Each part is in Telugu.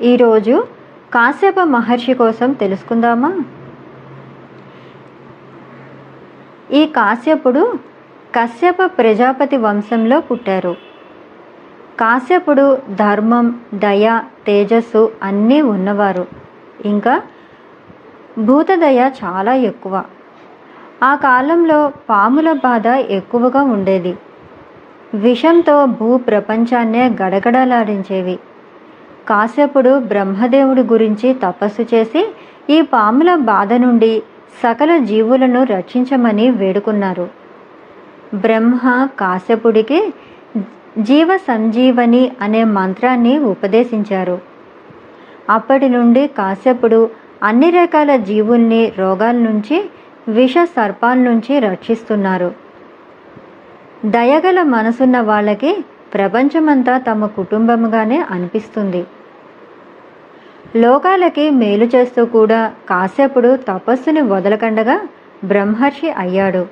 ఈరోజు కాశ్యప మహర్షి కోసం తెలుసుకుందామా? ఈ కాశ్యపుడు కశ్యప ప్రజాపతి వంశంలో పుట్టారు. కాశ్యపుడు ధర్మం దయ తేజస్సు అన్నీ ఉన్నవారు. ఇంకా భూతదయ చాలా ఎక్కువ. ఆ కాలంలో పాముల బాధ ఎక్కువగా ఉండేది. విషంతో భూ ప్రపంచాన్నే గడగడలాడించేవి. కాశ్యపుడు బ్రహ్మదేవుడి గురించి తపస్సు చేసి ఈ పాముల బాధ నుండి సకల జీవులను రక్షించమని వేడుకున్నారు. బ్రహ్మ కాశ్యపుడికి జీవ సంజీవని అనే మంత్రాన్ని ఉపదేశించారు. అప్పటి నుండి కాశ్యపుడు అన్ని రకాల జీవుల్ని రోగాల నుంచి విష సర్పాల నుంచి రక్షిస్తున్నారు. దయగల మనసున్న వాళ్ళకి ప్రపంచమంతా తమ కుటుంబంగానే అనిపిస్తుంది. లోకాలకి మేలు చేస్తూ కూడా కాసేపుడు తపస్సుని వదలకండగా బ్రహ్మర్షి అయ్యాడు.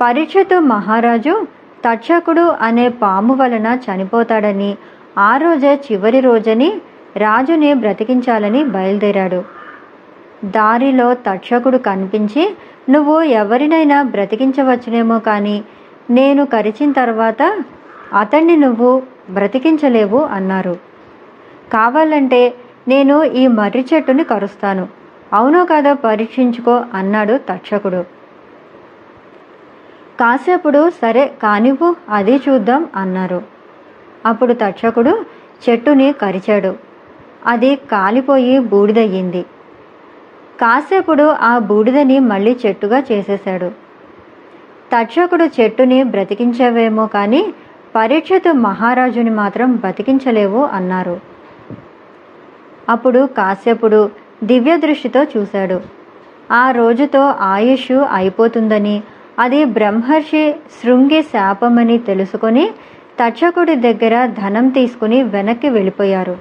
పరీక్షతో మహారాజు తక్షకుడు అనే పాము వలన చనిపోతాడని ఆ రోజే చివరి రోజని రాజుని బ్రతికించాలని బయలుదేరాడు. దారిలో తక్షకుడు కనిపించి నువ్వు ఎవరినైనా బ్రతికించవచ్చునేమో కానీ నేను కరిచిన తర్వాత అతన్ని నువ్వు బ్రతికించలేవు అన్నారు. కావాలంటే నేను ఈ మర్రి చెట్టుని కరుస్తాను. అవునో కాదో పరీక్షించుకో అన్నాడు తక్షకుడు. కాసేపుడు సరే కానివ్వు అది చూద్దాం అన్నారు. అప్పుడు తక్షకుడు చెట్టుని కరిచాడు. అది కాలిపోయి బూడిదయ్యింది. కాసేపుడు ఆ బూడిదని మళ్ళీ చెట్టుగా చేసేశాడు. తక్షకుడు చెట్టుని బ్రతికించవేమో కానీ పరీక్షతు మహారాజుని మాత్రం బతికించలేవు అన్నారు. అప్పుడు కాశ్యపుడు దివ్య దృష్టితో చూశాడు. ఆ రోజుతో ఆయుష్ అయిపోతుందని అది బ్రహ్మర్షి శృంగి శాపమని తెలుసుకొని తక్షకుడి దగ్గర ధనం తీసుకుని వెనక్కి వెళ్ళిపోయారు.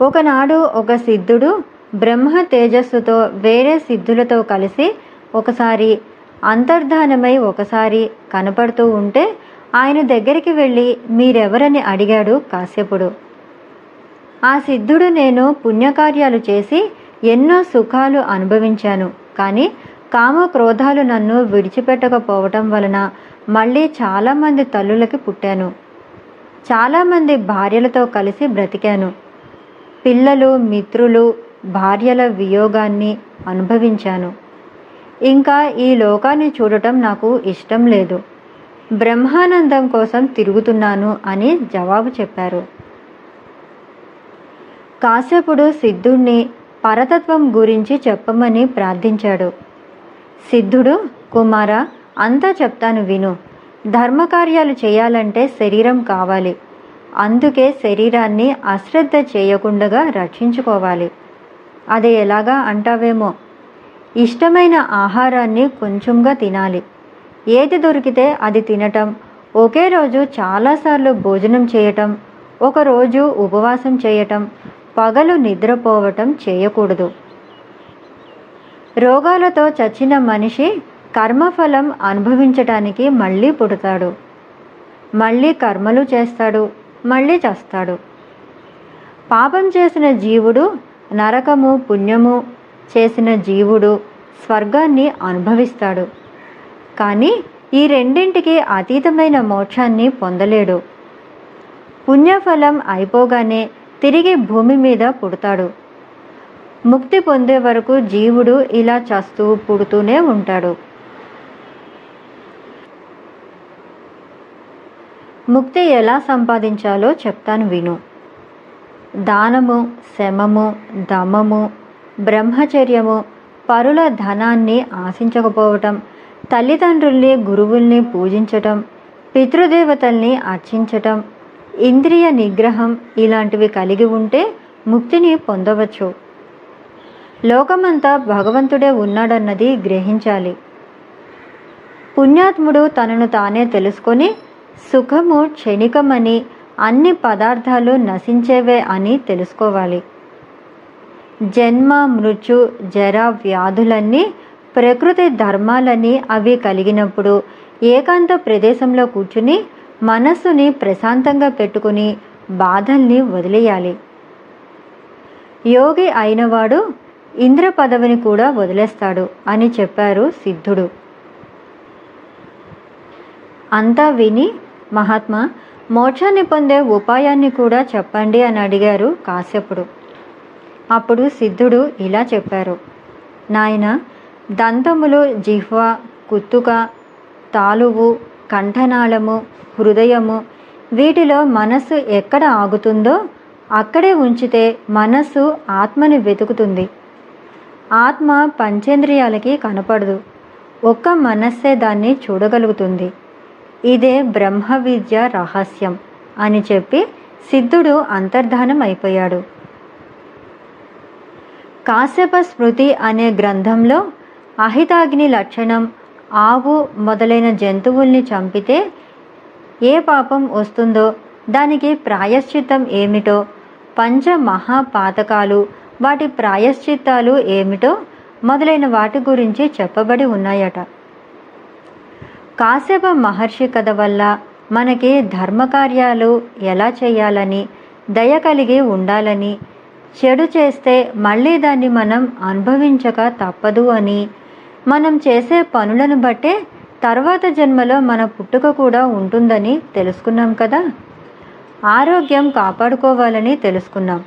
ఒకనాడు ఒక సిద్ధుడు బ్రహ్మ తేజస్సుతో వేరే సిద్ధులతో కలిసి ఒకసారి అంతర్ధానమై ఒకసారి కనపడుతూ ఉంటే ఆయన దగ్గరికి వెళ్ళి మీరెవరని అడిగాడు కాశ్యపుడు. ఆ సిద్ధుడు నేను పుణ్యకార్యాలు చేసి ఎన్నో సుఖాలు అనుభవించాను. కానీ కామ క్రోధాలు నన్ను విడిచిపెట్టకపోవటం వలన మళ్ళీ చాలామంది తల్లులకి పుట్టాను. చాలామంది భార్యలతో కలిసి బ్రతికాను. పిల్లలు మిత్రులు భార్యల వియోగాన్ని అనుభవించాను. ఇంకా ఈ లోకాన్ని చూడటం నాకు ఇష్టం లేదు. బ్రహ్మానందం కోసం తిరుగుతున్నాను అని జవాబు చెప్పారు. కాశ్యపుడు సిద్ధుణ్ణి పరతత్వం గురించి చెప్పమని ప్రార్థించాడు. సిద్ధుడు కుమార అంతా చెప్తాను విను. ధర్మకార్యాలు చేయాలంటే శరీరం కావాలి. అందుకే శరీరాన్ని అశ్రద్ధ చేయకుండా రక్షించుకోవాలి. అది ఎలాగా అంటావేమో? ఇష్టమైన ఆహారాన్ని కొంచెంగా తినాలి. ఏది దొరికితే అది తినటం ఒకే రోజు చాలాసార్లు భోజనం చేయటం ఒకరోజు ఉపవాసం చేయటం పగలు నిద్రపోవటం చేయకూడదు. రోగాలతో చచ్చిన మనిషి కర్మఫలం అనుభవించటానికి మళ్ళీ పుడతాడు. మళ్ళీ కర్మలు చేస్తాడు మళ్ళీ చస్తాడు. పాపం చేసిన జీవుడు నరకము పుణ్యము చేసిన జీవుడు స్వర్గాన్ని అనుభవిస్తాడు. కానీ ఈ రెండింటికి అతీతమైన మోక్షాన్ని పొందలేడు. పుణ్యఫలం అయిపోగానే తిరిగి భూమి మీద పుడతాడు. ముక్తి పొందే వరకు జీవుడు ఇలా చస్తూ పుడుతూనే ఉంటాడు. ముక్తి ఎలా సంపాదించాలో చెప్తాను విను. దానము శమము దమము బ్రహ్మచర్యము పరుల ధనాన్ని ఆశించకపోవటం తల్లిదండ్రుల్ని గురువుల్ని పూజించటం పితృదేవతల్ని అర్చించటం ఇంద్రియ నిగ్రహం ఇలాంటివి కలిగి ఉంటే ముక్తిని పొందవచ్చు. లోకమంతా భగవంతుడే ఉన్నాడన్నది గ్రహించాలి. పుణ్యాత్ముడు తనను తానే తెలుసుకొని సుఖము క్షణికమని అన్ని పదార్థాలు నశించేవే అని తెలుసుకోవాలి. జన్మ మృత్యు జర వ్యాధులన్నీ ప్రకృతి ధర్మాలని అవి కలిగినప్పుడు ఏకాంత ప్రదేశంలో కూర్చుని మనస్సుని ప్రశాంతంగా పెట్టుకుని బాధల్ని వదిలేయాలి. యోగి అయినవాడు ఇంద్ర పదవిని కూడా వదిలేస్తాడు అని చెప్పారు సిద్ధుడు. అంతా విని మహాత్మా మోక్షాన్ని పొందే ఉపాయాన్ని కూడా చెప్పండి అని అడిగారు కాశ్యపుడు. అప్పుడు సిద్ధుడు ఇలా చెప్పారు. నాయన దంతములు జిహ్వ కుత్తుక తాలువు కంఠనాళము హృదయము వీటిలో మనస్సు ఎక్కడ ఆగుతుందో అక్కడే ఉంచితే మనస్సు ఆత్మని వెతుకుతుంది. ఆత్మ పంచేంద్రియాలకి కనపడదు. ఒక్క మనస్సే దాన్ని చూడగలుగుతుంది. ఇదే బ్రహ్మ విద్య రహస్యం అని చెప్పి సిద్ధుడు అంతర్ధానం అయిపోయాడు కాశ్యప స్మృతి అనే గ్రంథంలో అహితాగ్ని లక్షణం ఆవు మొదలైన జంతువుల్ని చంపితే ఏ పాపం వస్తుందో దానికి ప్రాయశ్చిత్తం ఏమిటో పంచ మహాపాతకాలు వాటి ప్రాయశ్చిత్తాలు ఏమిటో మొదలైన వాటి గురించి చెప్పబడి ఉన్నాయట. కాశ్యప మహర్షి కథ వల్ల మనకి ధర్మకార్యాలు ఎలా చేయాలని దయ కలిగి ఉండాలని చెడు చేస్తే మళ్ళీ దాన్ని మనం అనుభవించక తప్పదు అని మనం చేసే పనులను బట్టే తర్వాత జన్మలో మన పుట్టుక కూడా ఉంటుందని తెలుసుకున్నాం కదా. ఆరోగ్యం కాపాడుకోవాలని తెలుసుకున్నాం.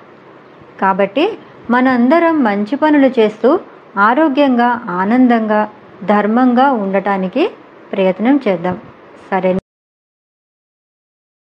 కాబట్టి మనందరం మంచి పనులు చేస్తూ ఆరోగ్యంగా ఆనందంగా ధర్మంగా ఉండటానికి ప్రయత్నం చేద్దాం. సరే